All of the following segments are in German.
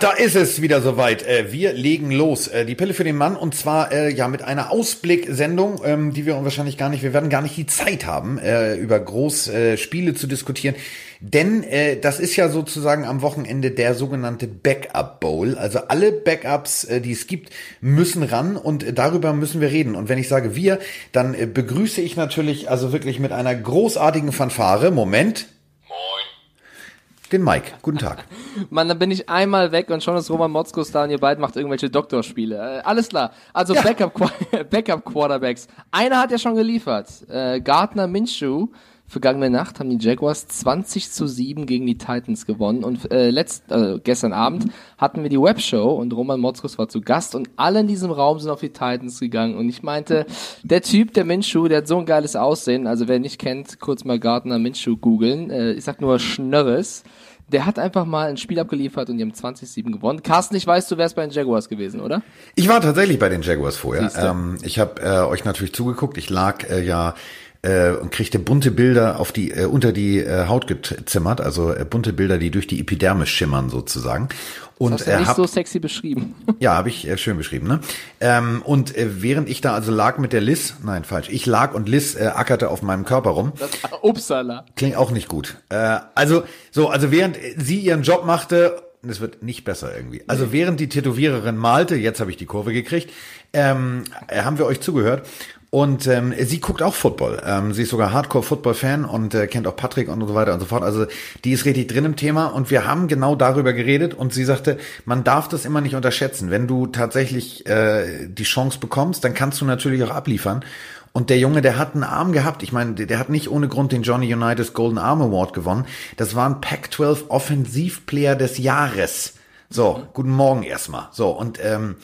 da ist es wieder soweit. Äh, wir legen los. Äh, die Pille für den Mann und zwar äh, ja mit einer Ausblicksendung, ähm, die wir wahrscheinlich gar nicht, wir werden gar nicht die Zeit haben, über Großspiele zu diskutieren. Denn das ist ja sozusagen am Wochenende der sogenannte Backup Bowl. Also alle Backups, die es gibt, müssen ran und darüber müssen wir reden. Und wenn ich sage wir, dann begrüße ich natürlich also wirklich mit einer großartigen Fanfare. Moment den Mike. Guten Tag. Mann, dann bin ich einmal weg und schon ist Roman Motzkos da und ihr beide macht irgendwelche Doktorspiele. Äh, alles klar. Also ja. Backup, Backup Quarterbacks. Einer hat ja schon geliefert. Äh, Gardner Minshew. Vergangene Nacht haben die Jaguars 20 zu 7 gegen die Titans gewonnen und äh, letzt, äh, gestern Abend hatten wir die Webshow und Roman Motzkos war zu Gast und alle in diesem Raum sind auf die Titans gegangen und ich meinte, der Typ, der Minshew, der hat so ein geiles Aussehen, also wer nicht kennt, kurz mal Gardner Minshew googeln, äh, ich sag nur Schnörres, der hat einfach mal ein Spiel abgeliefert und die haben 20-7 gewonnen. Carsten, ich weiß, du wärst bei den Jaguars gewesen, oder? Ich war tatsächlich bei den Jaguars vorher. Ähm, ich habe äh, euch natürlich zugeguckt. Ich lag äh, ja äh, und kriegte bunte Bilder auf die äh, unter die äh, Haut gezimmert, also äh, bunte Bilder, die durch die Epidermis schimmern sozusagen. Und das hast du ja nicht hab, so sexy beschrieben. Ja, habe ich äh, schön beschrieben. Ne? Ähm, und äh, während ich da also lag mit der Liz, nein falsch, ich lag und Liz äh, ackerte auf meinem Körper rum. Das, upsala. Klingt auch nicht gut. Äh, also so, also während sie ihren Job machte es wird nicht besser irgendwie. Also während die Tätowiererin malte, jetzt habe ich die Kurve gekriegt, ähm, äh, haben wir euch zugehört und ähm, sie guckt auch Football. Ähm, sie ist sogar Hardcore-Football-Fan und äh, kennt auch Patrick und so weiter und so fort. Also die ist richtig drin im Thema und wir haben genau darüber geredet und sie sagte, man darf das immer nicht unterschätzen. Wenn du tatsächlich äh, die Chance bekommst, dann kannst du natürlich auch abliefern. Und der Junge, der hat einen Arm gehabt. Ich meine, der hat nicht ohne Grund den Johnny Unitas Golden Arm Award gewonnen. Das war ein Pac-12 Offensivplayer des Jahres. So, guten Morgen erstmal. So, und ähm,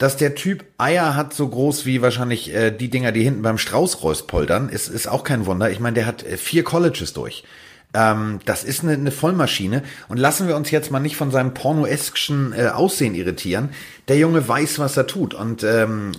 dass der Typ Eier hat so groß wie wahrscheinlich äh, die Dinger, die hinten beim Straußreus poltern, ist, ist auch kein Wunder. Ich meine, der hat äh, vier Colleges durch. Ähm, das ist eine, eine Vollmaschine. Und lassen wir uns jetzt mal nicht von seinem pornoeskischen äh, Aussehen irritieren. Der Junge weiß, was er tut. Und ähm,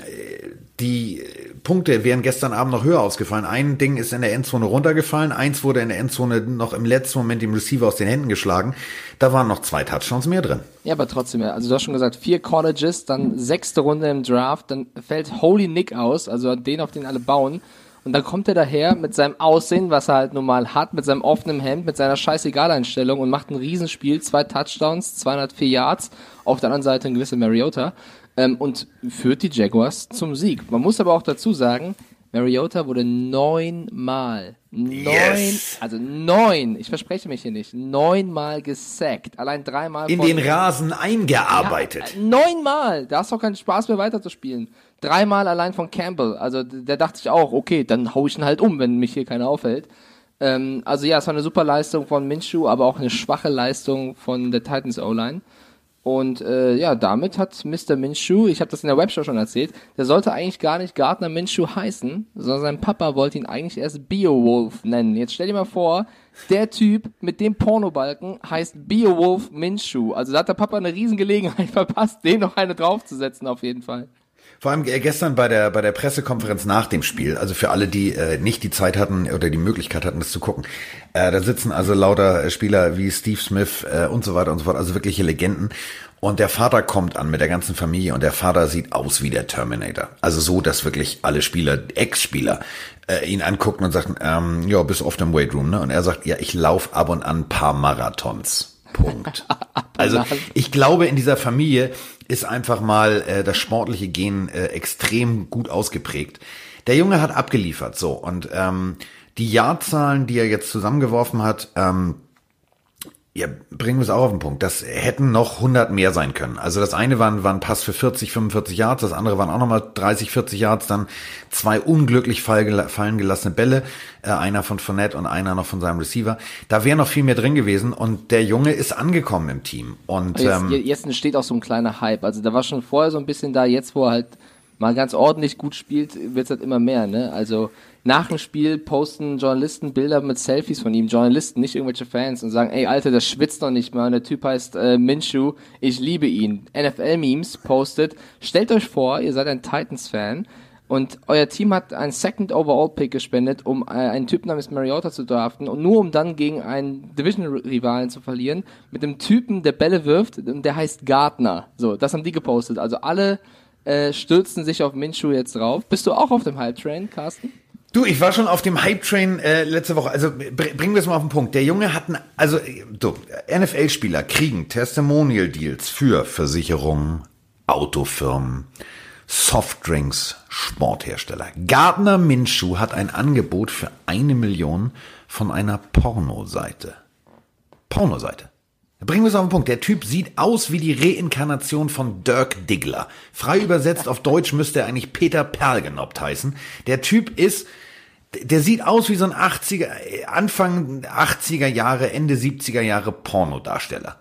die Punkte wären gestern Abend noch höher ausgefallen. Ein Ding ist in der Endzone runtergefallen, eins wurde in der Endzone noch im letzten Moment dem Receiver aus den Händen geschlagen. Da waren noch zwei Touchdowns mehr drin. Ja, aber trotzdem, also du hast schon gesagt, vier Colleges, dann sechste Runde im Draft, dann fällt Holy Nick aus, also den, auf den alle bauen. Und dann kommt er daher mit seinem Aussehen, was er halt normal hat, mit seinem offenen Hemd, mit seiner Scheißegal-Einstellung und macht ein Riesenspiel, zwei Touchdowns, 204 Yards, auf der anderen Seite ein gewisser Mariota ähm, und führt die Jaguars zum Sieg. Man muss aber auch dazu sagen, Mariota wurde neunmal, neun, yes. also neun, ich verspreche mich hier nicht, neunmal gesackt. Allein dreimal. In den Rasen eingearbeitet. Ja, neunmal. Da hast du auch keinen Spaß mehr weiterzuspielen. Dreimal allein von Campbell. Also der dachte ich auch, okay, dann hau ich ihn halt um, wenn mich hier keiner aufhält. Ähm, also ja, es war eine super Leistung von Minshew, aber auch eine schwache Leistung von der Titans O-Line. Und äh, ja, damit hat Mr. Minshew, ich habe das in der Webshow schon erzählt, der sollte eigentlich gar nicht Gardner Minshew heißen, sondern sein Papa wollte ihn eigentlich erst Beowulf nennen. Jetzt stell dir mal vor, der Typ mit dem Pornobalken heißt Beowulf Minshew. Also da hat der Papa eine Riesengelegenheit verpasst, den noch eine draufzusetzen auf jeden Fall. Vor allem äh, gestern bei der bei der Pressekonferenz nach dem Spiel, also für alle, die äh, nicht die Zeit hatten oder die Möglichkeit hatten, das zu gucken, äh, da sitzen also lauter Spieler wie Steve Smith äh, und so weiter und so fort, also wirkliche Legenden. Und der Vater kommt an mit der ganzen Familie und der Vater sieht aus wie der Terminator. Also so, dass wirklich alle Spieler, Ex-Spieler, äh, ihn angucken und sagen, ähm, ja, bist oft im Weightroom, ne? Und er sagt, ja, ich lauf ab und an ein paar Marathons. Punkt. Also ich glaube, in dieser Familie ist einfach mal äh, das sportliche Gen äh, extrem gut ausgeprägt. Der Junge hat abgeliefert, so und ähm, die Jahrzahlen, die er jetzt zusammengeworfen hat, ähm, ja, bringen wir es auch auf den Punkt. Das hätten noch 100 mehr sein können. Also das eine war, war ein Pass für 40, 45 Yards, das andere waren auch nochmal 30, 40 Yards, dann zwei unglücklich fallen gelassene Bälle, äh, einer von Fournette und einer noch von seinem Receiver. Da wäre noch viel mehr drin gewesen und der Junge ist angekommen im Team. Und jetzt, ähm, jetzt entsteht auch so ein kleiner Hype. Also da war schon vorher so ein bisschen da, jetzt wo er halt mal ganz ordentlich gut spielt, wird es halt immer mehr. Ne? Also nach dem Spiel posten Journalisten Bilder mit Selfies von ihm, Journalisten, nicht irgendwelche Fans und sagen, ey Alter, das schwitzt noch nicht mal und der Typ heißt äh, Minshew, ich liebe ihn. NFL-Memes postet, stellt euch vor, ihr seid ein Titans-Fan Und euer Team hat einen Second Overall Pick gespendet, um äh, einen Typ namens Mariota zu draften und nur um dann gegen einen Division-Rivalen zu verlieren, mit einem Typen, der Bälle wirft, und der heißt Gardner. So, das haben die gepostet. Also alle äh, stürzen sich auf Minshew jetzt drauf. Bist du auch auf dem Hype-Train, Carsten? Du, ich war schon auf dem Hype-Train äh, letzte Woche. Also br bringen wir es mal auf den Punkt. Der Junge hat, also so, NFL-Spieler kriegen Testimonial-Deals für Versicherungen, Autofirmen, Softdrinks, Sporthersteller. Gardner Minshew hat ein Angebot für eine Million von einer Pornoseite. Pornoseite. Bringen wir es auf den Punkt. Der Typ sieht aus wie die Reinkarnation von Dirk Diggler. Frei übersetzt auf Deutsch müsste er eigentlich Peter Perlgenoppt heißen. Der Typ ist, der sieht aus wie so ein 80er, Anfang 80er Jahre, Ende 70er Jahre Pornodarsteller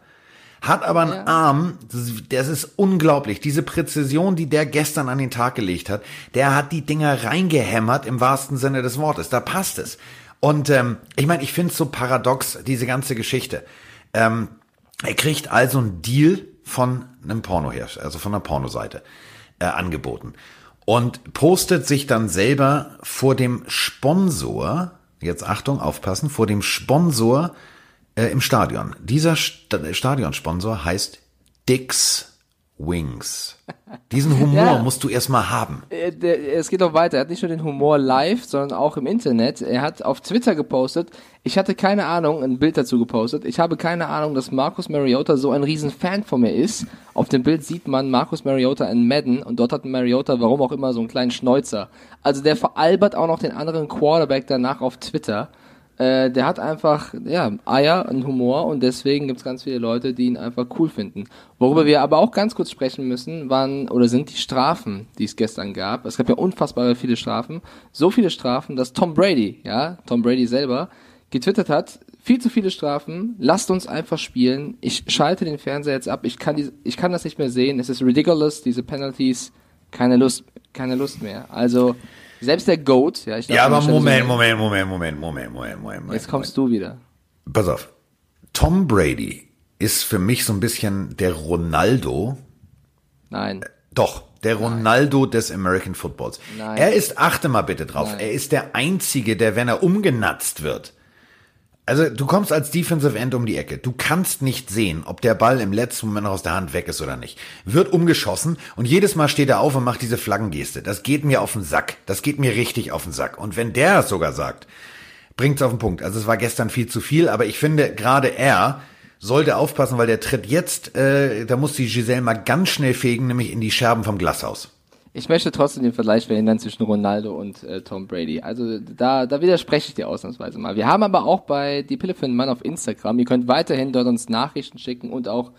hat aber einen ja. Arm, das ist unglaublich. Diese Präzision, die der gestern an den Tag gelegt hat, der hat die Dinger reingehämmert im wahrsten Sinne des Wortes. Da passt es. Und ähm, ich meine, ich finde es so paradox, diese ganze Geschichte. Ähm, er kriegt also einen Deal von einem Pornohersteller, also von einer Pornoseite äh, angeboten und postet sich dann selber vor dem Sponsor, jetzt Achtung, aufpassen, vor dem Sponsor äh, im Stadion. Dieser St Stadionsponsor heißt Dix Wings. Diesen Humor ja. musst du erstmal haben. Äh, es geht auch weiter. Er hat nicht nur den Humor live, sondern auch im Internet. Er hat auf Twitter gepostet. Ich hatte keine Ahnung, ein Bild dazu gepostet. Ich habe keine Ahnung, dass Marcus Mariota so ein riesen Fan von mir ist. Auf dem Bild sieht man Marcus Mariota in Madden und dort hat Mariota, warum auch immer, so einen kleinen Schnäuzer. Also der veralbert auch noch den anderen Quarterback danach auf Twitter. Äh, der hat einfach, ja, Eier und Humor und deswegen gibt es ganz viele Leute, die ihn einfach cool finden. Worüber wir aber auch ganz kurz sprechen müssen, waren oder sind die Strafen, die es gestern gab. Es gab ja unfassbar viele Strafen. So viele Strafen, dass Tom Brady, ja, Tom Brady selber, getwittert hat, viel zu viele Strafen, lasst uns einfach spielen. Ich schalte den Fernseher jetzt ab, ich kann, die, ich kann das nicht mehr sehen, es ist ridiculous, diese Penalties, keine Lust, keine Lust mehr. Also, selbst der Goat, ja, ich Ja, aber Moment, Moment, Moment, Moment, Moment, Moment, Moment. Jetzt kommst du wieder. Pass auf. Tom Brady ist für mich so ein bisschen der Ronaldo. Nein. Doch, der Ronaldo Nein. des American Footballs. Nein. Er ist, achte mal bitte drauf, Nein. er ist der Einzige, der, wenn er umgenatzt wird, also du kommst als Defensive End um die Ecke. Du kannst nicht sehen, ob der Ball im letzten Moment noch aus der Hand weg ist oder nicht. Wird umgeschossen und jedes Mal steht er auf und macht diese Flaggengeste. Das geht mir auf den Sack. Das geht mir richtig auf den Sack. Und wenn der es sogar sagt, bringt's auf den Punkt. Also es war gestern viel zu viel, aber ich finde gerade er sollte aufpassen, weil der tritt jetzt, äh, da muss die Giselle mal ganz schnell fegen, nämlich in die Scherben vom Glashaus. Ich möchte trotzdem den Vergleich verhindern zwischen Ronaldo und äh, Tom Brady. Also da, da widerspreche ich dir ausnahmsweise mal. Wir haben aber auch bei Die Pille für den Mann auf Instagram, ihr könnt weiterhin dort uns Nachrichten schicken und auch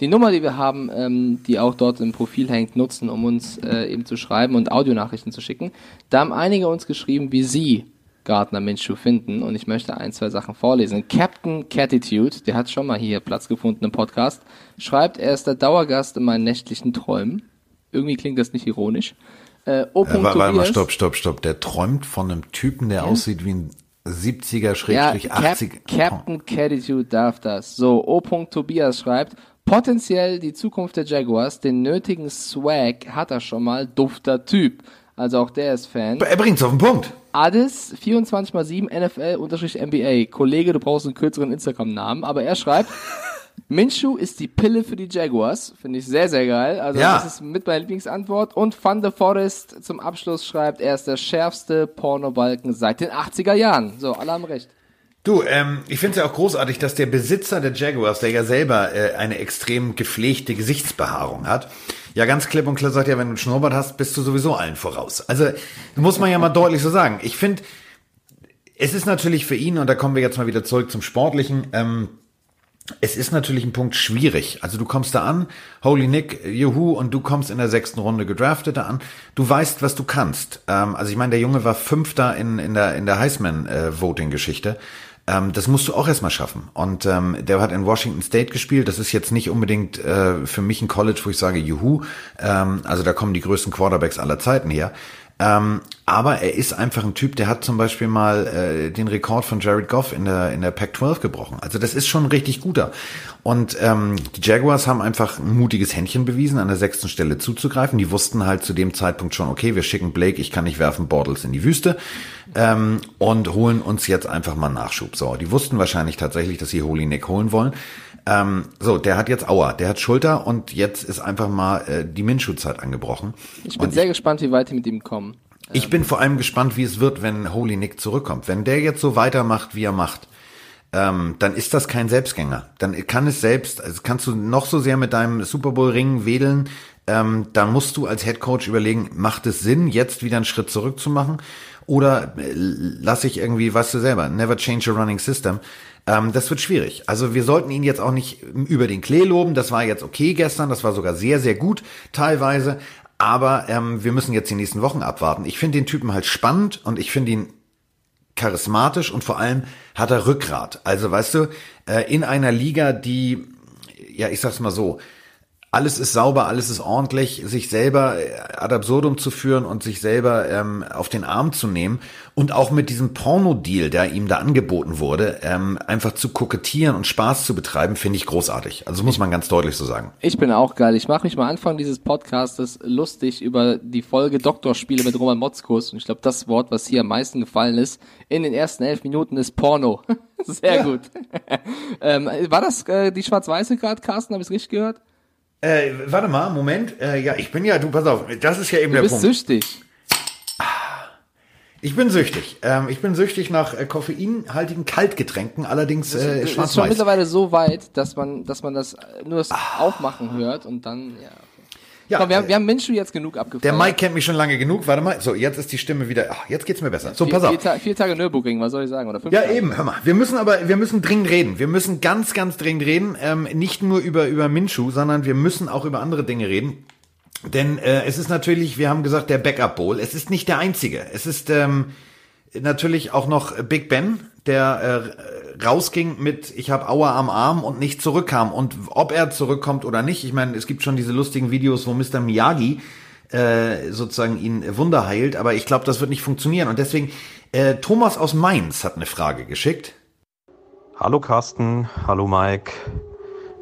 die Nummer, die wir haben, ähm, die auch dort im Profil hängt, nutzen, um uns äh, eben zu schreiben und Audionachrichten zu schicken. Da haben einige uns geschrieben, wie sie Gardner Minshew finden und ich möchte ein, zwei Sachen vorlesen. Captain Catitude, der hat schon mal hier Platz gefunden im Podcast, schreibt, er ist der Dauergast in meinen nächtlichen Träumen. Irgendwie klingt das nicht ironisch. Äh, o. Äh, warte mal, stopp, stopp, stopp. Der träumt von einem Typen, der ja. aussieht wie ein 70er, Schrägstrich ja, 80 Cap Captain Catitude darf das. So, O. Tobias schreibt, potenziell die Zukunft der Jaguars, den nötigen Swag hat er schon mal, dufter Typ. Also auch der ist Fan. Er bringt's auf den Punkt. Addis 24x7 NFL-NBA. Kollege, du brauchst einen kürzeren Instagram-Namen, aber er schreibt, Minshu ist die Pille für die Jaguars. Finde ich sehr, sehr geil. Also ja. das ist mit meiner Lieblingsantwort. Und Van der Forest zum Abschluss schreibt, er ist der schärfste Pornobalken seit den 80er Jahren. So, alle haben recht. Du, ähm, ich finde es ja auch großartig, dass der Besitzer der Jaguars, der ja selber äh, eine extrem gepflegte Gesichtsbehaarung hat, ja ganz klipp und klar sagt, ja, wenn du einen Schnurrbart hast, bist du sowieso allen voraus. Also muss man ja mal deutlich so sagen. Ich finde, es ist natürlich für ihn, und da kommen wir jetzt mal wieder zurück zum Sportlichen, ähm, es ist natürlich ein Punkt schwierig. Also du kommst da an, Holy Nick, juhu, und du kommst in der sechsten Runde gedraftet da an. Du weißt, was du kannst. Ähm, also ich meine, der Junge war Fünfter in, in der, in der Heisman-Voting-Geschichte. Äh, ähm, das musst du auch erstmal schaffen. Und ähm, der hat in Washington State gespielt. Das ist jetzt nicht unbedingt äh, für mich ein College, wo ich sage, juhu. Ähm, also da kommen die größten Quarterbacks aller Zeiten her. Ähm, aber er ist einfach ein Typ, der hat zum Beispiel mal äh, den Rekord von Jared Goff in der, in der Pac-12 gebrochen. Also das ist schon ein richtig guter. Und ähm, die Jaguars haben einfach ein mutiges Händchen bewiesen, an der sechsten Stelle zuzugreifen. Die wussten halt zu dem Zeitpunkt schon, okay, wir schicken Blake, ich kann nicht werfen, Bortles in die Wüste ähm, und holen uns jetzt einfach mal Nachschub. So, die wussten wahrscheinlich tatsächlich, dass sie Holy Nick holen wollen. Ähm, so, der hat jetzt Aua, der hat Schulter und jetzt ist einfach mal äh, die Minshu-Zeit angebrochen. Ich bin und sehr ich, gespannt, wie weit die mit ihm kommen. Ich bin vor allem gespannt, wie es wird, wenn Holy Nick zurückkommt. Wenn der jetzt so weitermacht, wie er macht, ähm, dann ist das kein Selbstgänger. Dann kann es selbst, also kannst du noch so sehr mit deinem Super Bowl Ring wedeln, ähm, dann musst du als Head Coach überlegen, macht es Sinn, jetzt wieder einen Schritt zurück zu machen? Oder äh, lass ich irgendwie, weißt du selber, never change a running system. Ähm, das wird schwierig. Also wir sollten ihn jetzt auch nicht über den Klee loben. Das war jetzt okay gestern. Das war sogar sehr, sehr gut teilweise. Aber ähm, wir müssen jetzt die nächsten Wochen abwarten. Ich finde den Typen halt spannend und ich finde ihn charismatisch und vor allem hat er Rückgrat. Also weißt du, äh, in einer Liga, die, ja, ich sag's mal so, alles ist sauber, alles ist ordentlich, sich selber äh, ad absurdum zu führen und sich selber ähm, auf den Arm zu nehmen und auch mit diesem Porno-Deal, der ihm da angeboten wurde, ähm, einfach zu kokettieren und Spaß zu betreiben, finde ich großartig. Also muss man ganz deutlich so sagen. Ich bin auch geil. Ich mache mich mal Anfang dieses Podcastes lustig über die Folge Doktorspiele mit Roman Motzkus und ich glaube, das Wort, was hier am meisten gefallen ist, in den ersten elf Minuten ist Porno. Sehr ja. gut. ähm, war das äh, die Schwarz-Weiße gerade, Carsten? Habe ich richtig gehört? Äh, warte mal, Moment. Äh, ja, ich bin ja, du, pass auf, das ist ja eben du der bist Punkt. süchtig. Ich bin süchtig. Ähm, ich bin süchtig nach äh, koffeinhaltigen Kaltgetränken, allerdings äh, schwarz-weiß. ist schon mittlerweile so weit, dass man, dass man das nur das ah. Aufmachen hört und dann, ja. Ja, Komm, wir, haben, äh, wir haben Minshu jetzt genug abgefeiert. Der Mike kennt mich schon lange genug. Warte mal. So, jetzt ist die Stimme wieder. Ach, jetzt geht's mir besser. So, vier, pass auf. Vier, Ta vier Tage Nürburgring, was soll ich sagen? Oder fünf ja, Tage? eben. Hör mal. Wir müssen aber, wir müssen dringend reden. Wir müssen ganz, ganz dringend reden. Ähm, nicht nur über über Minshu, sondern wir müssen auch über andere Dinge reden. Denn äh, es ist natürlich, wir haben gesagt, der Backup Bowl. Es ist nicht der einzige. Es ist ähm, natürlich auch noch Big Ben, der äh, rausging mit ich habe Aua am Arm und nicht zurückkam und ob er zurückkommt oder nicht, ich meine, es gibt schon diese lustigen Videos, wo Mr. Miyagi äh, sozusagen ihn Wunder heilt, aber ich glaube, das wird nicht funktionieren und deswegen äh, Thomas aus Mainz hat eine Frage geschickt. Hallo Carsten, hallo Mike.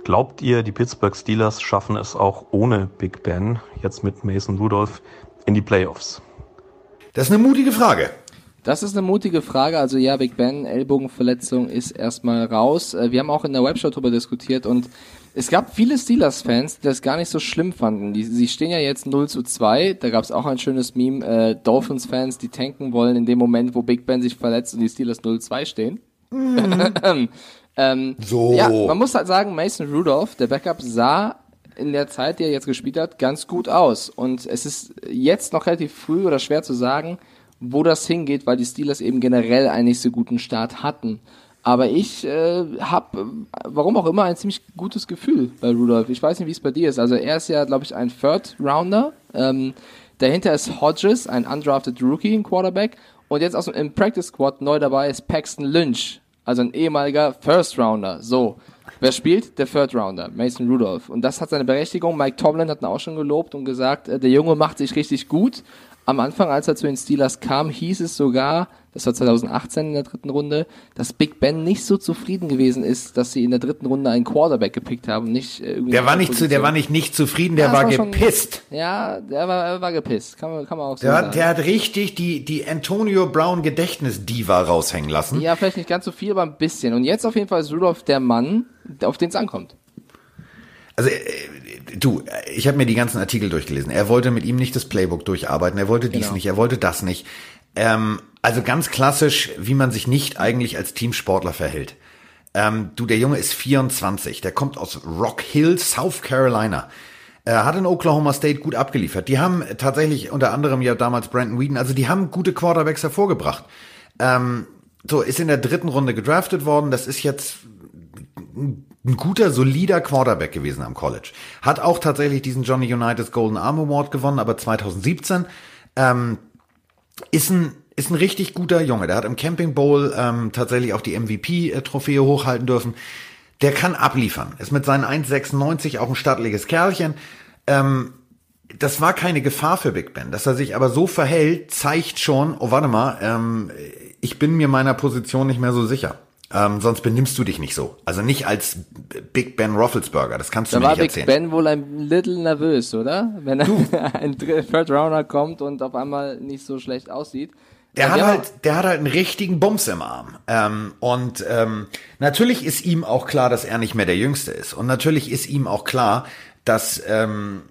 Glaubt ihr, die Pittsburgh Steelers schaffen es auch ohne Big Ben, jetzt mit Mason Rudolph, in die Playoffs? Das ist eine mutige Frage. Das ist eine mutige Frage. Also ja, Big Ben, Ellbogenverletzung ist erstmal raus. Äh, wir haben auch in der Webshow darüber diskutiert und es gab viele Steelers-Fans, die das gar nicht so schlimm fanden. Die, sie stehen ja jetzt 0 zu 2. Da gab es auch ein schönes Meme. Äh, Dolphins-Fans, die tanken wollen in dem Moment, wo Big Ben sich verletzt und die Steelers 0-2 stehen. Mhm. ähm, so. Ja, man muss halt sagen, Mason Rudolph, der Backup, sah in der Zeit, die er jetzt gespielt hat, ganz gut aus. Und es ist jetzt noch relativ früh oder schwer zu sagen, wo das hingeht, weil die Steelers eben generell einen nicht so guten Start hatten. Aber ich äh, habe, warum auch immer, ein ziemlich gutes Gefühl bei Rudolph. Ich weiß nicht, wie es bei dir ist. Also er ist ja, glaube ich, ein Third Rounder. Ähm, dahinter ist Hodges, ein undrafted Rookie, ein Quarterback. Und jetzt aus dem im Practice Squad neu dabei ist Paxton Lynch, also ein ehemaliger First Rounder. So. Wer spielt? Der Third Rounder, Mason Rudolph. Und das hat seine Berechtigung. Mike Tomlin hat ihn auch schon gelobt und gesagt, äh, der Junge macht sich richtig gut. Am Anfang, als er zu den Steelers kam, hieß es sogar, das war 2018 in der dritten Runde, dass Big Ben nicht so zufrieden gewesen ist, dass sie in der dritten Runde einen Quarterback gepickt haben, nicht äh, irgendwie. Der war nicht zu, der war nicht nicht zufrieden, der ja, war, war gepisst. Schon, ja, der war, er war gepisst, kann man, kann man auch so der, sagen. Der hat richtig die die Antonio Brown Gedächtnis-Diva raushängen lassen. Ja, vielleicht nicht ganz so viel, aber ein bisschen. Und jetzt auf jeden Fall ist Rudolph der Mann, auf den es ankommt. Also du, ich habe mir die ganzen Artikel durchgelesen. Er wollte mit ihm nicht das Playbook durcharbeiten, er wollte dies genau. nicht, er wollte das nicht. Ähm, also ganz klassisch, wie man sich nicht eigentlich als Teamsportler verhält. Ähm, du, der Junge ist 24, der kommt aus Rock Hill, South Carolina. Er hat in Oklahoma State gut abgeliefert. Die haben tatsächlich unter anderem ja damals Brandon Whedon, also die haben gute Quarterbacks hervorgebracht. Ähm, so, ist in der dritten Runde gedraftet worden. Das ist jetzt ein guter, solider Quarterback gewesen am College. Hat auch tatsächlich diesen Johnny Unitas Golden Arm Award gewonnen, aber 2017 ähm, ist ein ist ein richtig guter Junge. Der hat im Camping Bowl ähm, tatsächlich auch die MVP-Trophäe hochhalten dürfen. Der kann abliefern. Ist mit seinen 1,96 auch ein stattliches Kerlchen. Ähm, das war keine Gefahr für Big Ben. Dass er sich aber so verhält, zeigt schon, oh warte mal, ähm, ich bin mir meiner Position nicht mehr so sicher. Ähm, sonst benimmst du dich nicht so. Also nicht als Big Ben Roethlisberger. Das kannst du Da mir war nicht Big erzählen. Ben wohl ein little nervös, oder? Wenn er ein Third Rounder kommt und auf einmal nicht so schlecht aussieht. Der Ja, hat halt, der hat halt einen richtigen Bums im Arm. Ähm, und ähm, natürlich ist ihm auch klar, dass er nicht mehr der Jüngste ist. Und natürlich ist ihm auch klar, dass ähm,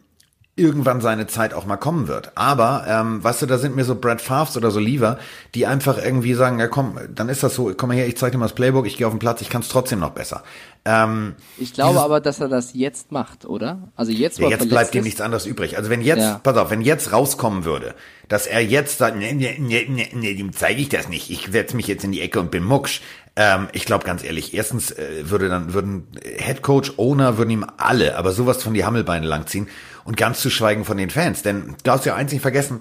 irgendwann seine Zeit auch mal kommen wird. Aber, ähm, weißt du, da sind mir so Brad Favs oder so lieber, die einfach irgendwie sagen, ja komm, dann ist das so, komm mal her, ich zeig dir mal das Playbook, ich gehe auf den Platz, ich kann es trotzdem noch besser. Ähm, Ich glaube aber, dass er das jetzt macht, oder? Also jetzt, ja, er jetzt bleibt ihm nichts anderes übrig. Also wenn jetzt, Ja. pass auf, wenn jetzt rauskommen würde, dass er jetzt sagt, nee, nee, nee, nee, nee dem zeige ich das nicht. Ich setze mich jetzt in die Ecke und bin mucksch. Ähm, ich glaube ganz ehrlich, erstens äh, würde dann würden Head Coach, Owner würden ihm alle, aber sowas von die Hammelbeine langziehen und ganz zu schweigen von den Fans. Denn du darfst ja eins nicht vergessen,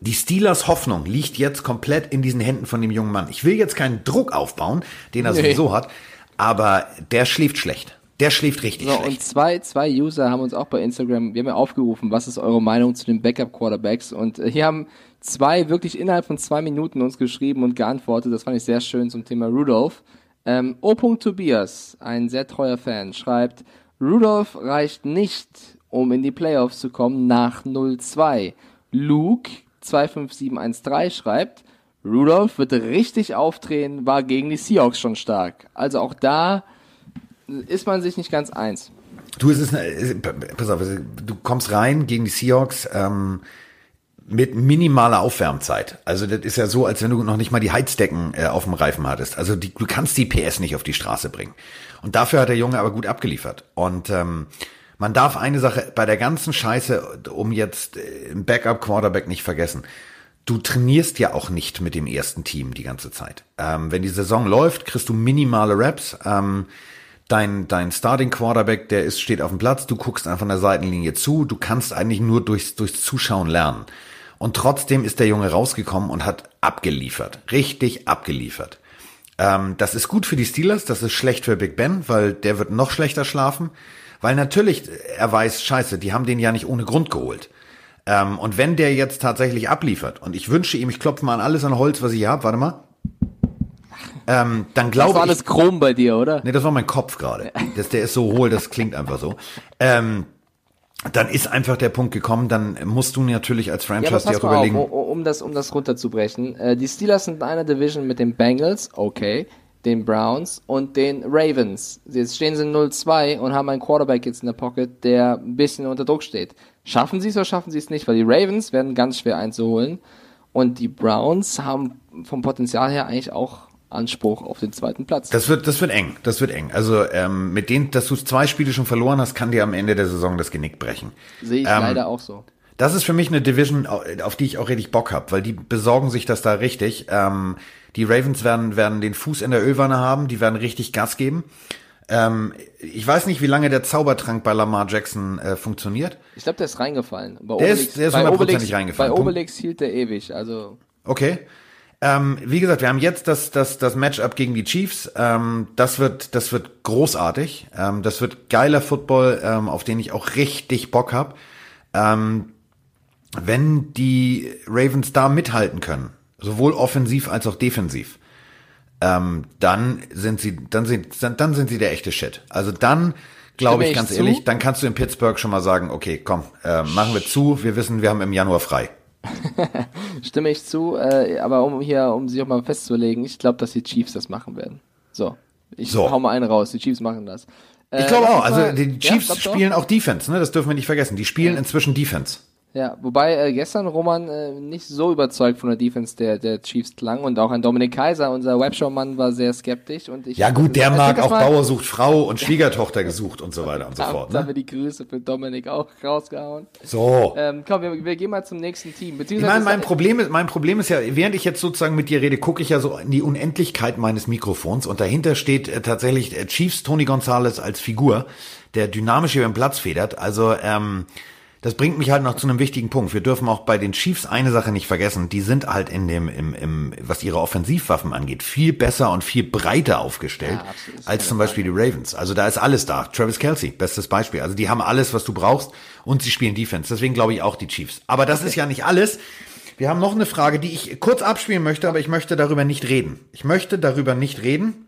die Steelers Hoffnung liegt jetzt komplett in diesen Händen von dem jungen Mann. Ich will jetzt keinen Druck aufbauen, den er Nee. sowieso hat, aber der schläft schlecht. Der schläft richtig So, schlecht. und zwei, zwei User haben uns auch bei Instagram, wir haben ja aufgerufen, was ist eure Meinung zu den Backup-Quarterbacks? Und äh, hier haben zwei wirklich innerhalb von zwei Minuten uns geschrieben und geantwortet. Das fand ich sehr schön zum Thema Rudolph. Ähm, O. Tobias, ein sehr treuer Fan, schreibt, Rudolph reicht nicht, um in die Playoffs zu kommen nach 0-2. Luke 25713 schreibt, Rudolph wird richtig aufdrehen, war gegen die Seahawks schon stark. Also auch da ist man sich nicht ganz eins. Du, es ist, pass auf, du kommst rein gegen die Seahawks ähm, mit minimaler Aufwärmzeit. Also das ist ja so, als wenn du noch nicht mal die Heizdecken äh, auf dem Reifen hattest. Also die, du kannst die PS nicht auf die Straße bringen. Und dafür hat der Junge aber gut abgeliefert. Und ähm, man darf eine Sache bei der ganzen Scheiße, um jetzt äh, im Backup-Quarterback nicht vergessen. Du trainierst ja auch nicht mit dem ersten Team die ganze Zeit. Ähm, wenn die Saison läuft, kriegst du minimale Raps. Ähm, dein, dein Starting Quarterback, der ist, steht auf dem Platz, du guckst einfach an der Seitenlinie zu, du kannst eigentlich nur durchs, durchs Zuschauen lernen. Und trotzdem ist der Junge rausgekommen und hat abgeliefert. Richtig abgeliefert. Ähm, das ist gut für die Steelers, das ist schlecht für Big Ben, weil der wird noch schlechter schlafen. Weil natürlich, er weiß, scheiße, die haben den ja nicht ohne Grund geholt. Ähm, und wenn der jetzt tatsächlich abliefert, und ich wünsche ihm, ich klopfe mal an alles an Holz, was ich hier habe, warte mal. Ähm, dann Das glaube war ich. alles chrom bei dir, oder? Nee, das war mein Kopf gerade. Das, der ist so hohl, das klingt einfach so. Ähm, dann ist einfach der Punkt gekommen, dann musst du natürlich als Ja, Franchise dir pass auch auf, überlegen. um, um das, um das runterzubrechen. Äh, die Steelers sind in einer Division mit den Bengals, okay, den Browns und den Ravens. Jetzt stehen sie 0-2 und haben einen Quarterback jetzt in der Pocket, der ein bisschen unter Druck steht. Schaffen sie es oder schaffen sie es nicht? Weil die Ravens werden ganz schwer einzuholen und die Browns haben vom Potenzial her eigentlich auch Anspruch auf den zweiten Platz. Das wird, das wird eng. Das wird eng. Also ähm, mit denen, dass du zwei Spiele schon verloren hast, kann dir am Ende der Saison das Genick brechen. Sehe ich ähm, leider auch so. Das ist für mich eine Division, auf die ich auch richtig Bock habe, weil die besorgen sich das da richtig. Ähm, die Ravens werden, werden den Fuß in der Ölwanne haben, die werden richtig Gas geben. Ähm, ich weiß nicht, wie lange der Zaubertrank bei Lamar Jackson äh, funktioniert. Ich glaube, der ist reingefallen. Bei Der ist- der ist bei hundertprozentig Obelix- reingefallen. Bei. Obelix hielt der ewig. Also Okay. Ähm, wie gesagt, wir haben jetzt das, das, das Matchup gegen die Chiefs. Ähm, das wird, das wird großartig. Ähm, das wird geiler Football, ähm, auf den ich auch richtig Bock hab. Ähm, wenn die Ravens da mithalten können, sowohl offensiv als auch defensiv, ähm, dann sind sie, dann sind, dann sind sie der echte Shit. Also dann glaube ich ich ganz zu. ehrlich, dann kannst du in Pittsburgh schon mal sagen, okay, komm, äh, machen wir zu. Wir wissen, wir haben im Januar frei. Stimme ich zu, äh, aber um hier, um sich auch mal festzulegen, ich glaube, dass die Chiefs das machen werden. So. Ich So. hau mal einen raus, die Chiefs machen das. Äh, Ich glaube auch. Also die Ja, Chiefs auch? spielen auch Defense, ne? Das dürfen wir nicht vergessen. Die spielen inzwischen Defense. Ja, wobei äh, gestern Roman äh, nicht so überzeugt von der Defense der, der Chiefs klang und auch ein Dominik Kaiser, unser Webshow-Mann, war sehr skeptisch und ich. Ja gut, der Also, mag das auch Bauer sucht Frau und Schwiegertochter gesucht und so weiter und so fort. da haben Ne? wir die Grüße für Dominik auch rausgehauen. So. Ähm, komm, wir, wir gehen mal zum nächsten Team. Ich Beziehungsweise meine, mein ist- Problem ist, mein Problem ist ja, während ich jetzt sozusagen mit dir rede, gucke ich ja so in die Unendlichkeit meines Mikrofons und dahinter steht äh, tatsächlich äh, Chiefs Tony Gonzalez als Figur, der dynamisch über den Platz federt. Also ähm, Das bringt mich halt noch zu einem wichtigen Punkt. Wir dürfen auch bei den Chiefs eine Sache nicht vergessen. Die sind halt in dem, im, im, was ihre Offensivwaffen angeht, viel besser und viel breiter aufgestellt Ja, als zum Beispiel die Ravens. Also da ist alles da. Travis Kelsey, bestes Beispiel. Also die haben alles, was du brauchst und sie spielen Defense. Deswegen glaube ich auch die Chiefs. Aber das ist ja nicht alles. Wir haben noch eine Frage, die ich kurz abspielen möchte, aber ich möchte darüber nicht reden. Ich möchte darüber nicht reden,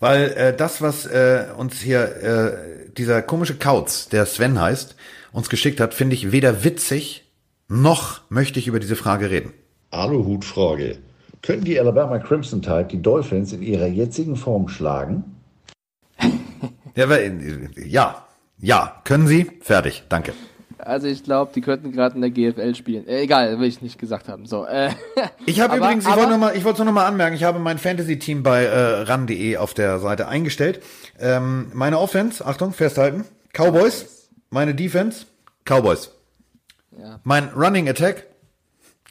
weil äh, das, was äh, uns hier äh, dieser komische Kauz, der Sven heißt, uns geschickt hat, finde ich weder witzig noch möchte ich über diese Frage reden. Aluhutfrage. Können die Alabama Crimson Tide die Dolphins in ihrer jetzigen Form schlagen? Ja, weil, ja, ja, können Sie? Fertig, danke. Also ich glaube, die könnten gerade in der GFL spielen. Äh, egal, will ich nicht gesagt haben. So, äh, Ich habe übrigens, ich aber- wollte noch ich wollte noch mal anmerken, ich habe mein Fantasy-Team bei äh, ran.de auf der Seite eingestellt. Ähm, meine Offense, Achtung, festhalten, Cowboys. Meine Defense, Cowboys. Ja. Mein Running Attack,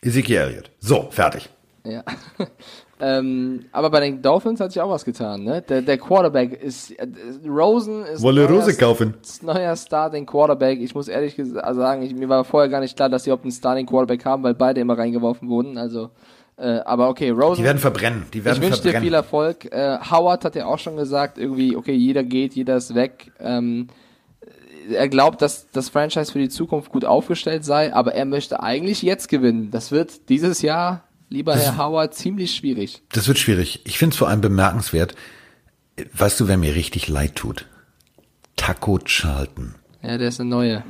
Ezekiel Elliott. So, fertig. ja. ähm, aber bei den Dolphins hat sich auch was getan, ne? Der, der Quarterback ist äh, Rosen ist Wolle neuer- Rose kaufen. ist neuer Starting Quarterback. Ich muss ehrlich also sagen, ich, mir war vorher gar nicht klar, dass sie überhaupt einen Starting Quarterback haben, weil beide immer reingeworfen wurden. Also, äh, aber okay, Rosen. Die werden verbrennen. Die ich werden wünsche dir viel Erfolg. Äh, Howard hat ja auch schon gesagt, irgendwie, okay, jeder geht, jeder ist weg. Ähm, er glaubt, dass das Franchise für die Zukunft gut aufgestellt sei, aber er möchte eigentlich jetzt gewinnen. Das wird dieses Jahr, lieber Herr Howard, ziemlich schwierig. Das wird schwierig. Ich finde es vor allem bemerkenswert. Weißt du, wer mir richtig leid tut? Taco Charlton. Ja, der ist eine neue.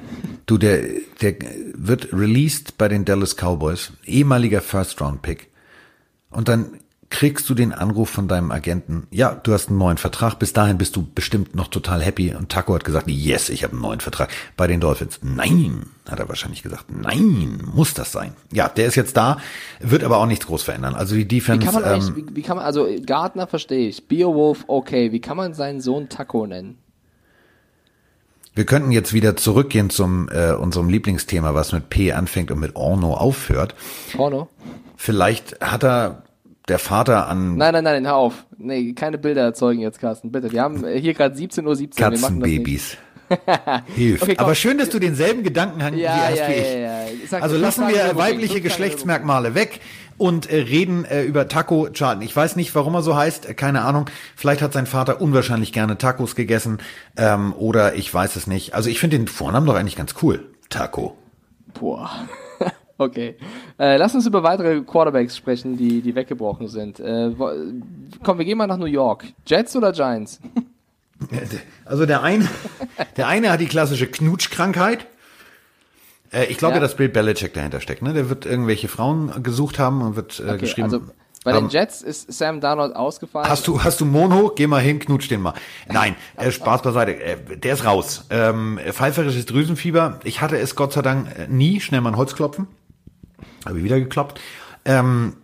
Du, der, der wird released bei den Dallas Cowboys, ehemaliger First-Round-Pick. Und dann kriegst du den Anruf von deinem Agenten, ja, du hast einen neuen Vertrag, bis dahin bist du bestimmt noch total happy. Und Taco hat gesagt, yes, ich habe einen neuen Vertrag bei den Dolphins. Nein, hat er wahrscheinlich gesagt, nein, muss das sein. Ja, der ist jetzt da, wird aber auch nichts groß verändern. Also die Wie Defense, kann man ähm, wie, wie kann man, also Gardner verstehe ich, Beowulf okay, wie kann man seinen Sohn Taco nennen? wir könnten jetzt wieder zurückgehen zum äh, unserem Lieblingsthema, was mit P anfängt und mit Orno aufhört. Porno? Vielleicht hat er der Vater an Nein, nein, nein, hör auf. Nee, keine Bilder erzeugen jetzt, Carsten, bitte. Wir haben äh, hier gerade 17.17 Uhr, wir machen das nicht. Katzenbabys. Hilft. Okay. Aber schön, dass du denselben Gedankengang Ja, hast ja, wie ich. ja. Ich sag, Also lassen wir weibliche Geschlechtsmerkmale weg und äh, reden äh, über Taco Charlton. Ich weiß nicht, warum er so heißt, äh, keine Ahnung. Vielleicht hat sein Vater unwahrscheinlich gerne Tacos gegessen ähm, oder ich weiß es nicht. Also ich finde den Vornamen doch eigentlich ganz cool. Taco. Boah. Okay. Äh, lass uns über weitere Quarterbacks sprechen, die, die weggebrochen sind. Äh, wo, komm, wir gehen mal nach New York. Jets oder Giants? Also der eine, der eine hat die klassische Knutschkrankheit. Äh, ich glaube, Ja. dass Bill Belichick dahinter steckt. Ne? Der wird irgendwelche Frauen gesucht haben und wird äh, Okay, geschrieben. also bei den Jets ist Sam Darnold ausgefallen. Hast du, hast du Mono? Geh mal hin, knutsch den mal. Nein, äh, Spaß beiseite. Äh, der ist raus. Ähm, pfeiferisches Drüsenfieber. Ich hatte es Gott sei Dank äh, nie. Schnell mal ein Holz klopfen. Habe ich wieder gekloppt. Ähm,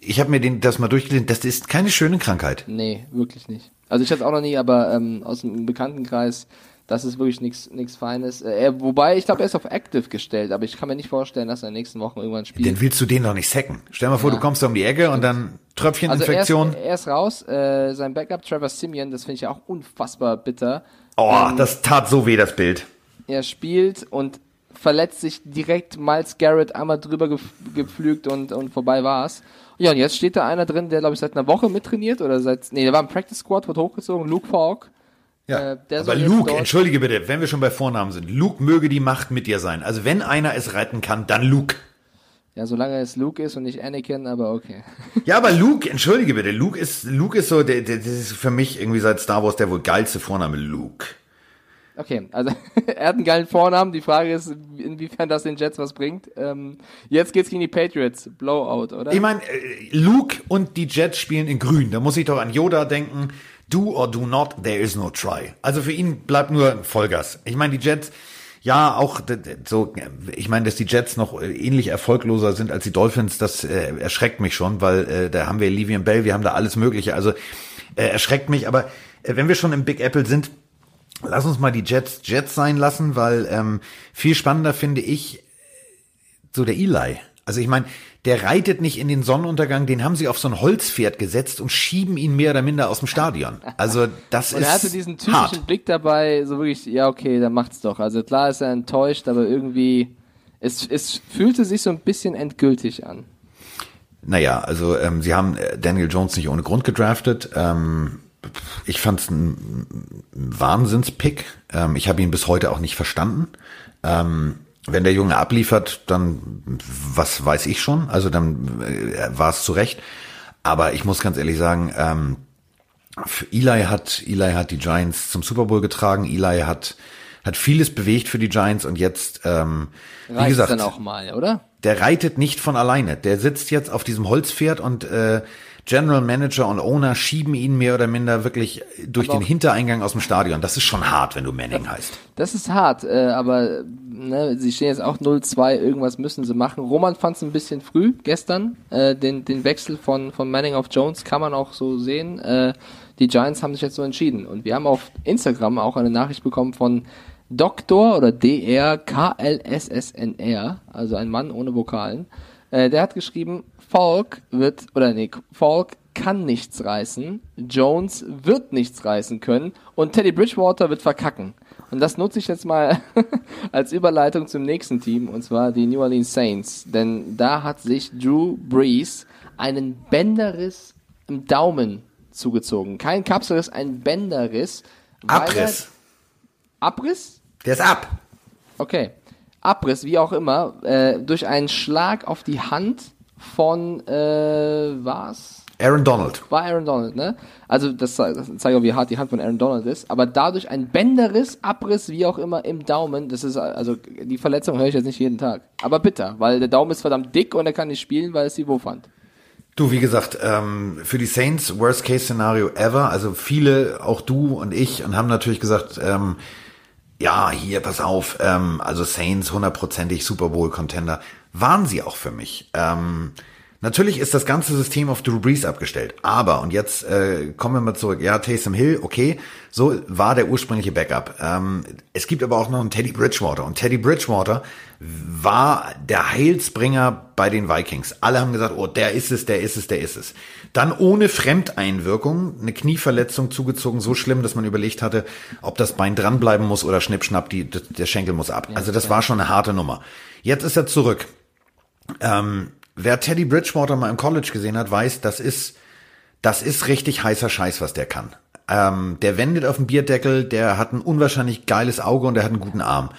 ich habe mir den, das mal durchgelesen. Das ist keine schöne Krankheit. Nee, wirklich nicht. Also ich hatte es auch noch nie, aber ähm, aus dem Bekanntenkreis, das ist wirklich nichts Feines. Äh, wobei, ich glaube, er ist auf Active gestellt, aber ich kann mir nicht vorstellen, dass er in den nächsten Wochen irgendwann spielt. Den willst du den doch nicht sacken. Stell mal vor, Ja. du kommst da um die Ecke und dann Also er ist, Tröpfcheninfektion. er ist raus. Äh, sein Backup Trevor Simeon, das finde ich ja auch unfassbar bitter. oh, Ähm, das tat so weh, das Bild. Er spielt und verletzt sich direkt Miles Garrett einmal drüber gef gepflügt und, und vorbei war's. Ja, und jetzt steht da einer drin, der, glaube ich, seit einer Woche mittrainiert oder seit, nee, der war im Practice Squad, wird hochgezogen, Luke Falk. Ja. Äh, Aber Luke, entschuldige bitte, wenn wir schon bei Vornamen sind. Luke möge die Macht mit dir sein. Also wenn einer es retten kann, dann Luke. Ja, solange es Luke ist und nicht Anakin, aber okay. Ja, aber Luke, entschuldige bitte, Luke ist, Luke ist so, der, der, das ist für mich irgendwie seit Star Wars der wohl geilste Vorname, Luke. Okay, also er hat einen geilen Vornamen. Die Frage ist, inwiefern das den Jets was bringt. Ähm, jetzt geht's gegen die Patriots. Blowout, oder? Ich meine, äh, Luke und die Jets spielen in grün. Da muss ich doch an Yoda denken. Do or do not, there is no try. Also für ihn bleibt nur Vollgas. Ich meine, die Jets, ja, auch so, äh, ich meine, dass die Jets noch äh, ähnlich erfolgloser sind als die Dolphins, das äh, erschreckt mich schon, weil äh, da haben wir Livian Bell, wir haben da alles Mögliche. Also äh, erschreckt mich, aber wenn wir schon im Big Apple sind, lass uns mal die Jets Jets sein lassen, weil ähm, viel spannender finde ich so der Eli. Also ich meine, der reitet nicht in den Sonnenuntergang, den haben sie auf so ein Holzpferd gesetzt und schieben ihn mehr oder minder aus dem Stadion. Also das Und ist er hatte diesen typischen hart. Blick dabei, so wirklich, ja, okay, dann macht's doch. Also klar ist er enttäuscht, aber irgendwie, es, es fühlte sich so ein bisschen endgültig an. Naja, also ähm, sie haben äh, Daniel Jones nicht ohne Grund gedraftet. Ähm, ich fand es ein Wahnsinnspick. Ähm, ich habe ihn bis heute auch nicht verstanden. Ähm, wenn der Junge abliefert, dann was weiß ich schon. Also dann äh, war es zu Recht. Aber ich muss ganz ehrlich sagen, ähm, für Eli hat Eli hat die Giants zum Super Bowl getragen. Eli hat hat vieles bewegt für die Giants und jetzt ähm, wie gesagt dann auch mal, oder? der reitet nicht von alleine. Der sitzt jetzt auf diesem Holzpferd und äh, General Manager und Owner schieben ihn mehr oder minder wirklich durch Aber den Hintereingang aus dem Stadion. Das ist schon hart, wenn du Manning heißt. Das ist hart, äh, aber ne, sie stehen jetzt auch 0-2, irgendwas müssen sie machen. Roman fand es ein bisschen früh gestern, äh, den, den Wechsel von, von Manning auf Jones kann man auch so sehen. Äh, die Giants haben sich jetzt so entschieden. Und wir haben auf Instagram auch eine Nachricht bekommen von Doktor oder DR KLSSNR, also ein Mann ohne Vokalen. Äh, der hat geschrieben, Falk wird, oder nee, Falk kann nichts reißen, Jones wird nichts reißen können und Teddy Bridgewater wird verkacken. Und das nutze ich jetzt mal als Überleitung zum nächsten Team, und zwar die New Orleans Saints. Denn da hat sich Drew Brees einen Bänderriss im Daumen zugezogen. Kein Kapselriss, ein Bänderriss. er- Abriss. Abriss? Der ist ab. Okay. Abriss, wie auch immer, äh, durch einen Schlag auf die Hand von, äh, was? Aaron Donald. War Aaron Donald, ne? Also, das, das zeigt auch, wie hart die Hand von Aaron Donald ist. Aber dadurch ein Bänderriss, Abriss, wie auch immer, im Daumen. Das ist, also, die Verletzung höre ich jetzt nicht jeden Tag. Aber bitter, weil der Daumen ist verdammt dick und er kann nicht spielen, weil es die Wurfhand. Du, wie gesagt, ähm, für die Saints Worst Case Szenario ever. Also viele, auch du und ich, und haben natürlich gesagt, ähm, ja, hier, pass auf, ähm, also Saints hundertprozentig Super Bowl Contender. Waren sie auch für mich. Ähm, natürlich ist das ganze System auf Drew Brees abgestellt. Aber, und jetzt äh, kommen wir mal zurück, ja, Taysom Hill, okay, so war der ursprüngliche Backup. Ähm, es gibt aber auch noch einen Teddy Bridgewater. Und Teddy Bridgewater war der Heilsbringer bei den Vikings. Alle haben gesagt, oh, der ist es, der ist es, der ist es. Dann ohne Fremdeinwirkung eine Knieverletzung zugezogen, so schlimm, dass man überlegt hatte, ob das Bein dranbleiben muss oder schnippschnapp, die, der Schenkel muss ab. Also das war schon eine harte Nummer. Jetzt ist er zurück. Ähm, wer Teddy Bridgewater mal im College gesehen hat, weiß, das ist, das ist richtig heißer Scheiß, was der kann. Ähm, der wendet auf dem Bierdeckel, der hat ein unwahrscheinlich geiles Auge und der hat einen guten Arm.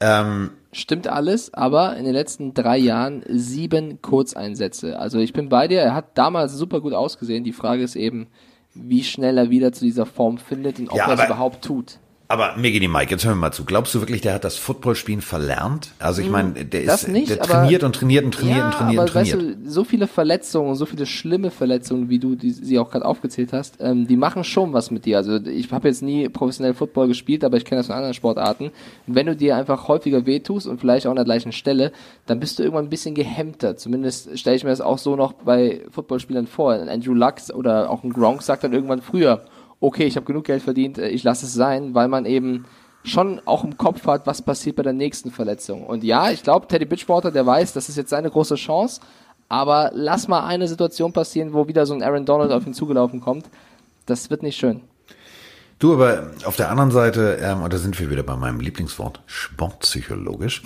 Ähm, Stimmt alles, aber in den letzten drei Jahren sieben Kurzeinsätze. Also ich bin bei dir, er hat damals super gut ausgesehen. Die Frage ist eben, wie schnell er wieder zu dieser Form findet und ob Ja, er es überhaupt tut. Aber Megini Mike, jetzt hören wir mal zu. Glaubst du wirklich, der hat das Footballspielen verlernt? Also ich meine, der Hm, das ist, nicht, der trainiert und trainiert und trainiert ja, und trainiert aber und trainiert. weißt du, so viele Verletzungen, so viele schlimme Verletzungen, wie du die, sie auch gerade aufgezählt hast, ähm, die machen schon was mit dir. Also ich habe jetzt nie professionell Football gespielt, aber ich kenne das von anderen Sportarten. Wenn du dir einfach häufiger wehtust und vielleicht auch an der gleichen Stelle, dann bist du irgendwann ein bisschen gehemmter. Zumindest stelle ich mir das auch so noch bei Footballspielern vor. Ein Andrew Luck oder auch ein Gronk sagt dann irgendwann früher, okay, ich habe genug Geld verdient, äh, ich lasse es sein, weil man eben schon auch im Kopf hat, was passiert bei der nächsten Verletzung. Und ja, ich glaube, Teddy Bridgewater, der weiß, das ist jetzt seine große Chance, aber lass mal eine Situation passieren, wo wieder so ein Aaron Donald auf ihn zugelaufen kommt. Das wird nicht schön. Du, aber auf der anderen Seite, ähm, und da sind wir wieder bei meinem Lieblingswort, sportpsychologisch,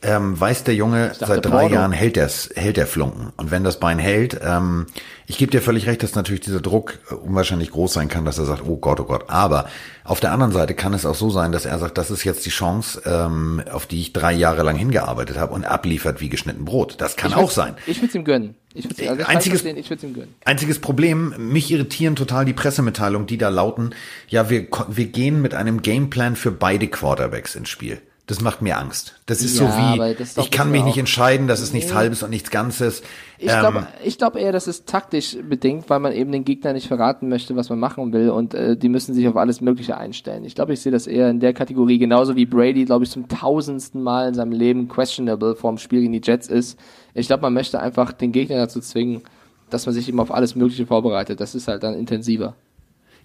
ähm, weiß der Junge, dachte seit drei Porno. Jahren hält der's, hält der Flunken. Und wenn das Bein hält, ähm, ich gebe dir völlig recht, dass natürlich dieser Druck äh, unwahrscheinlich groß sein kann, dass er sagt, oh Gott, oh Gott. Aber auf der anderen Seite kann es auch so sein, dass er sagt, das ist jetzt die Chance, ähm, auf die ich drei Jahre lang hingearbeitet habe und abliefert wie geschnitten Brot. Das kann Ich auch würd's- sein. Ich würde es ihm gönnen. Ich würde also Einziges- ich würde es ihm gönnen. Einziges Problem, mich irritieren total die Pressemitteilungen, die da lauten, ja, wir, wir gehen mit einem Gameplan für beide Quarterbacks ins Spiel. Das macht mir Angst. Das ist Ja, so wie, ich kann mich nicht entscheiden, das ist nichts Nee. Halbes und nichts Ganzes. Ich Ähm, glaube glaub eher, das ist taktisch bedingt, weil man eben den Gegner nicht verraten möchte, was man machen will und äh, die müssen sich auf alles Mögliche einstellen. Ich glaube, ich sehe das eher in der Kategorie, genauso wie Brady, glaube ich, zum tausendsten Mal in seinem Leben questionable vorm Spiel gegen die Jets ist. Ich glaube, man möchte einfach den Gegner dazu zwingen, dass man sich eben auf alles Mögliche vorbereitet. Das ist halt dann intensiver.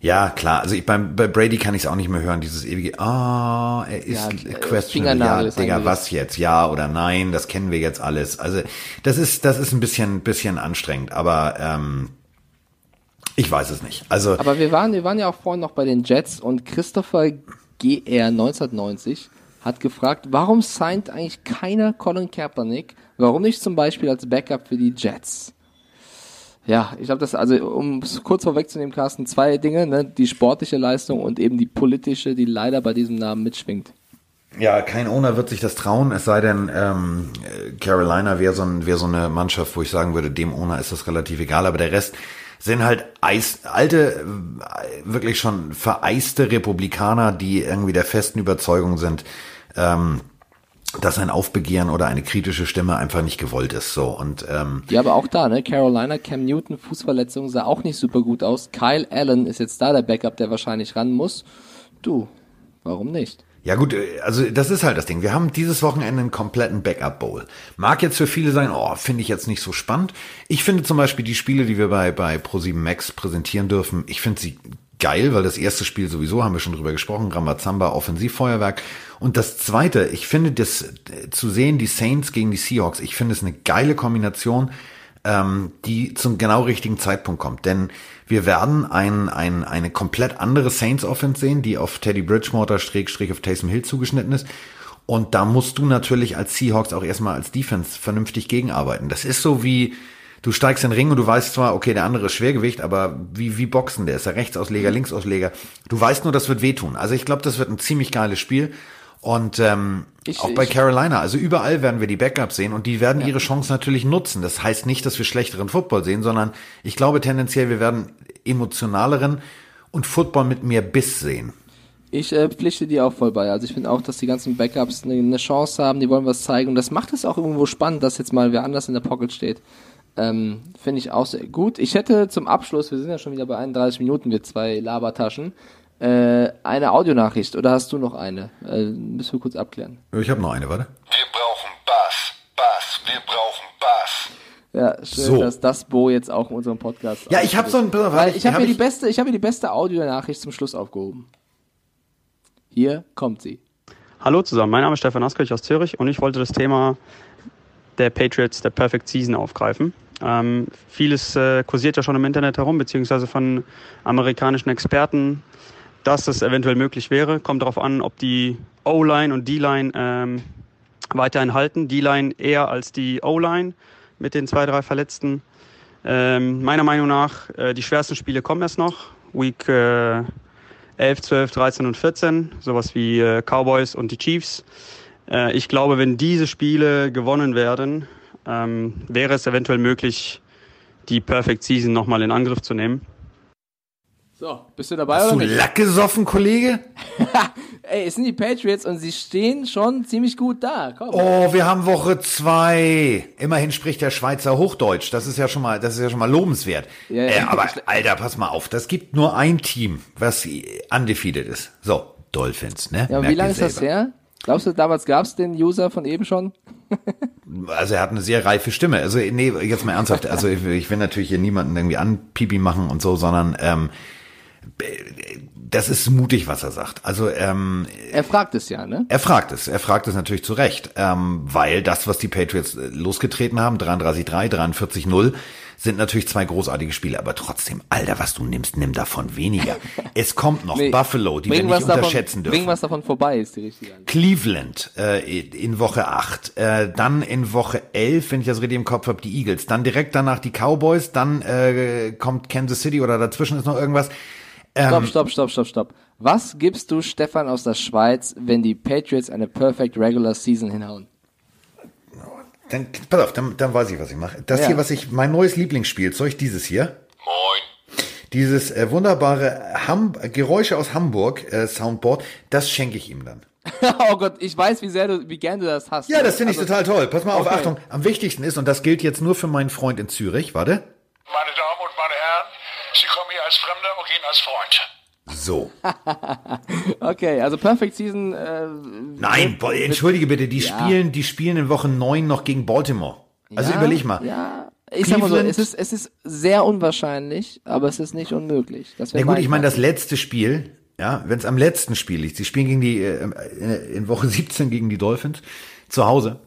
Ja, klar. Also ich, beim, bei Brady kann ich es auch nicht mehr hören, dieses ewige, ah, er ist Ja, äh, questionable. Ja, Digga, was jetzt? Ja oder nein? Das kennen wir jetzt alles. Also das ist, das ist ein bisschen, bisschen anstrengend, aber ähm, ich weiß es nicht. Also Aber wir waren, wir waren ja auch vorhin noch bei den Jets und Christopher GR 1990 hat gefragt, warum signed eigentlich keiner Colin Kaepernick? Warum nicht zum Beispiel als Backup für die Jets? Ja, ich glaube, das, also um es kurz vorwegzunehmen, Carsten, zwei Dinge, ne? die sportliche Leistung und eben die politische, die leider bei diesem Namen mitschwingt. Ja, kein Owner wird sich das trauen, es sei denn, ähm, äh, Carolina wäre so, ein, wär so eine Mannschaft, wo ich sagen würde, dem Owner ist das relativ egal, aber der Rest sind halt Eis, alte, äh, wirklich schon vereiste Republikaner, die irgendwie der festen Überzeugung sind, ähm, dass ein Aufbegehren oder eine kritische Stimme einfach nicht gewollt ist. So und ähm, Ja, aber auch da, ne? Carolina, Cam Newton, Fußverletzung sah auch nicht super gut aus. Kyle Allen ist jetzt da der Backup, der wahrscheinlich ran muss. Du, warum nicht? Ja gut, äh, also das ist halt das Ding. Wir haben dieses Wochenende einen kompletten Backup Bowl. Mag jetzt für viele sein, oh, finde ich jetzt nicht so spannend. Ich finde zum Beispiel die Spiele, die wir bei, bei Pro7 Max präsentieren dürfen, ich finde sie geil, weil das erste Spiel sowieso, haben wir schon drüber gesprochen, Rambazamba, Offensivfeuerwerk. Und das zweite, ich finde das äh, zu sehen, die Saints gegen die Seahawks, ich finde es eine geile Kombination, ähm, die zum genau richtigen Zeitpunkt kommt. Denn wir werden ein, ein, eine komplett andere Saints-Offense sehen, die auf Teddy Bridgewater, Schrägstrich auf Taysom Hill zugeschnitten ist. Und da musst du natürlich als Seahawks auch erstmal als Defense vernünftig gegenarbeiten. Das ist so wie, du steigst in den Ring und du weißt zwar, okay, der andere ist Schwergewicht, aber wie, wie Boxen, der ist der Rechtsausleger, Linksausleger. Du weißt nur, das wird wehtun. Also ich glaube, das wird ein ziemlich geiles Spiel. Und ähm, Ich- auch bei ich- Carolina, also überall werden wir die Backups sehen und die werden ihre Chance natürlich nutzen. Das heißt nicht, dass wir schlechteren Football sehen, sondern ich glaube tendenziell, wir werden emotionaleren und Football mit mehr Biss sehen. Ich äh, pflichte dir auch voll bei. Also ich finde auch, dass die ganzen Backups eine, eine Chance haben, die wollen was zeigen. Und das macht es auch irgendwo spannend, dass jetzt mal wer anders in der Pocket steht. Ähm, finde ich auch sehr gut. Ich hätte zum Abschluss, wir sind ja schon wieder bei 31 Minuten, wir zwei Labertaschen, äh, eine Audionachricht. Oder hast du noch eine? Äh, müssen wir kurz abklären. Ich habe noch eine, warte. Wir brauchen Bass, Bass, wir brauchen Bass. Ja, schön, So. dass das Bo jetzt auch in unserem Podcast Ja, ich habe so ein warte, Weil ich habe hab mir die beste, ich habe mir die beste Audionachricht zum Schluss aufgehoben. Hier kommt sie. Hallo zusammen, mein Name ist Stefan Askirch aus Zürich und ich wollte das Thema der Patriots, der Perfect Season aufgreifen. Ähm, vieles äh, kursiert ja schon im Internet herum, beziehungsweise von amerikanischen Experten, dass es eventuell möglich wäre. Kommt darauf an, ob die O-Line und D-Line ähm, weiterhin halten. D-Line eher als die O-Line mit den zwei, drei Verletzten. Ähm, meiner Meinung nach, äh, die schwersten Spiele kommen erst noch. Week äh, 11, 12, 13 und 14, sowas wie äh, Cowboys und die Chiefs. Äh, ich glaube, wenn diese Spiele gewonnen werden, ähm, wäre es eventuell möglich, die Perfect Season nochmal in Angriff zu nehmen. So, bist du dabei Hast du oder nicht? Lack gesoffen, Kollege? Ey, es sind die Patriots und sie stehen schon ziemlich gut da. Komm. Oh, wir haben Woche zwei. Immerhin spricht der Schweizer Hochdeutsch. Das ist ja schon mal, das ist ja schon mal lobenswert. Ja, ja. äh, aber Alter, pass mal auf. Das gibt nur ein Team, was undefeated ist. So, Dolphins, ne? ja, und Merkt wie lange ist das her? Glaubst du, damals gab es den User von eben schon? Also er hat eine sehr reife Stimme. Also nee, jetzt mal ernsthaft. Also ich, ich will natürlich hier niemanden irgendwie anpipi machen und so, sondern ähm, das ist mutig, was er sagt. Also ähm, Er fragt es ja, ne? Er fragt es. Er fragt es natürlich zu Recht, ähm, weil das, was die Patriots äh, losgetreten haben, 33-3, 43-0, sind natürlich zwei großartige Spiele. Aber trotzdem, Alter, was du nimmst, nimm davon weniger. Es kommt noch Nee, Buffalo, die wir nicht was davon- unterschätzen Bring dürfen. was davon vorbei, ist die richtige Antwort. Cleveland äh, in Woche 8, äh, dann in Woche 11, wenn ich das richtig im Kopf habe, die Eagles, dann direkt danach die Cowboys, dann äh, kommt Kansas City oder dazwischen ist noch irgendwas. Ähm, Stopp, stopp, stopp, stopp, stopp. Was gibst du Stefan aus der Schweiz, wenn die Patriots eine Perfect Regular Season hinhauen? Dann, pass auf, dann, dann weiß ich, was ich mache. Das Ja. hier, was ich, mein neues Lieblingsspielzeug, dieses hier. Moin. Dieses äh, wunderbare Ham Geräusche aus Hamburg äh, Soundboard, das schenke ich ihm dann. oh Gott, ich weiß, wie sehr du, wie gern du das hast. Ja, das finde ich Also, total toll. Pass mal auf, okay. Achtung. Am wichtigsten ist, und das gilt jetzt nur für meinen Freund in Zürich, warte. Meine Damen und meine Herren, Sie kommen hier als Fremder und gehen als Freund. So. Okay, also Perfect Season. Äh, Nein, boah, entschuldige bitte, die Ja. spielen, die spielen in Woche 9 noch gegen Baltimore. Also ja, überleg mal. Ja, Ich sag mal so, Cleveland- es ist, es ist sehr unwahrscheinlich, aber es ist nicht unmöglich. Das Na gut, ich meine, das letzte Spiel, ja, wenn es am letzten Spiel liegt, sie spielen gegen die, äh, äh, in Woche 17 gegen die Dolphins zu Hause.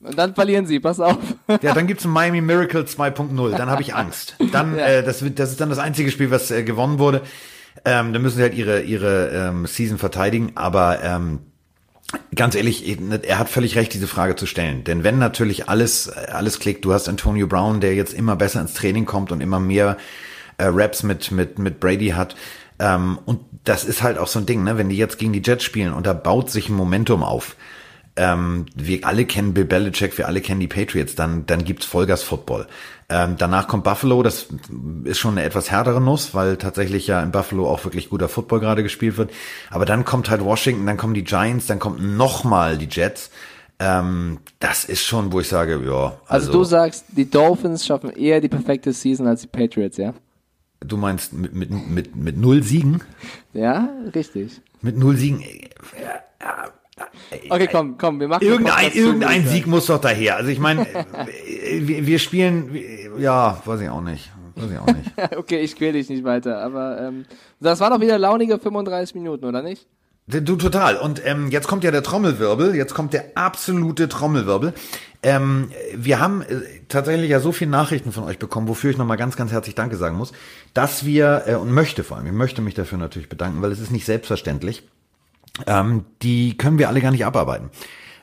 Und dann verlieren sie, pass auf. Ja, dann gibt's ein Miami Miracle 2.0. Dann habe ich Angst. Dann, äh, das, wird- das ist dann das einzige Spiel, was äh, gewonnen wurde. Ähm, dann müssen sie halt ihre ihre ähm, Season verteidigen. Aber ähm, ganz ehrlich, er hat völlig recht, diese Frage zu stellen. Denn wenn natürlich alles alles klickt, du hast Antonio Brown, der jetzt immer besser ins Training kommt und immer mehr äh, Raps mit mit mit Brady hat. Ähm, und das ist halt auch so ein Ding, ne? Wenn die jetzt gegen die Jets spielen und da baut sich ein Momentum auf ähm, wir alle kennen Bill Belichick, wir alle kennen die Patriots, dann, dann gibt's Vollgas-Football. Ähm, danach kommt Buffalo, das ist schon eine etwas härtere Nuss, weil tatsächlich ja in Buffalo auch wirklich guter Football gerade gespielt wird. Aber dann kommt halt Washington, dann kommen die Giants, dann kommt nochmal die Jets. Ähm, das ist schon, wo ich sage, ja, Also, also, du sagst, die Dolphins schaffen eher die perfekte Season als die Patriots, ja? du meinst mit, mit, mit, mit null Siegen? Ja, richtig. Mit null Siegen? äh, Okay, komm, komm, wir machen Irgendein, irgendein Sieg muss doch daher. Also ich meine, wir, wir spielen, ja, weiß ich auch nicht. Weiß ich auch nicht. Okay, ich quäl dich nicht weiter, aber ähm, das waren doch wieder launige 35 Minuten, oder nicht? Du total. Und ähm, jetzt kommt ja der Trommelwirbel. Jetzt kommt der absolute Trommelwirbel. Ähm, wir haben äh, tatsächlich ja so viele Nachrichten von euch bekommen, wofür ich nochmal ganz, ganz herzlich Danke sagen muss, dass wir äh, und möchte vor allem, ich möchte mich dafür natürlich bedanken, weil es ist nicht selbstverständlich. Ähm, die können wir alle gar nicht abarbeiten.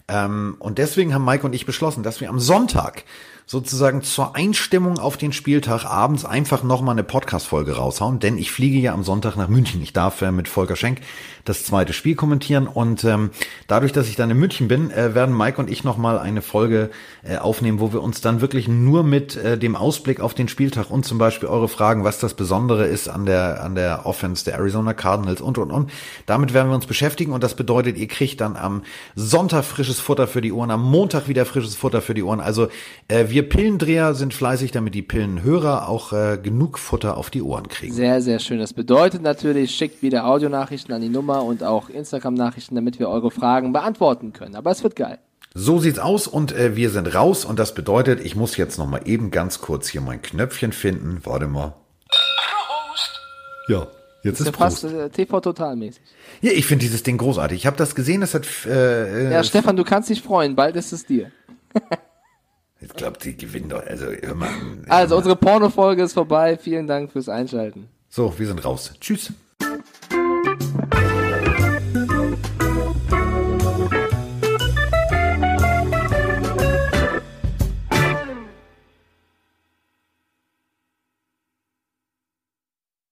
Ähm, und deswegen haben Mike und ich beschlossen, dass wir am Sonntag sozusagen zur Einstimmung auf den Spieltag abends einfach nochmal eine Podcast-Folge raushauen, denn ich fliege ja am Sonntag nach München. Ich darf äh, mit Volker Schenk das zweite Spiel kommentieren und ähm, dadurch, dass ich dann in München bin, äh, werden Mike und ich nochmal eine Folge äh, aufnehmen, wo wir uns dann wirklich nur mit äh, dem Ausblick auf den Spieltag und zum Beispiel eure Fragen, was das Besondere ist an der, an der Offense der Arizona Cardinals und, und, und. Damit werden wir uns beschäftigen und das bedeutet, ihr kriegt dann am Sonntag frisches Futter für die Ohren, am Montag wieder frisches Futter für die Ohren. Also äh, wir Pillendreher sind fleißig, damit die Pillenhörer auch äh, genug Futter auf die Ohren kriegen. Sehr, sehr schön. Das bedeutet natürlich, schickt wieder Audionachrichten an die Nummer und auch Instagram-Nachrichten, damit wir eure Fragen beantworten können. Aber es wird geil. So sieht's aus und äh, wir sind raus und das bedeutet, ich muss jetzt noch mal eben ganz kurz hier mein Knöpfchen finden. Warte mal. Prost! Ja, jetzt ist ist ja fast Prost. äh, TV-Total-mäßig. Ja, ich finde dieses Ding großartig. Ich habe das gesehen, das hat äh, Ja, äh, Stefan, du kannst dich freuen. Bald ist es dir. ich glaube, die gewinnen doch. Also, mal, Also, unsere Porno-Folge ist vorbei. Vielen Dank fürs Einschalten. so, wir sind raus. Tschüss.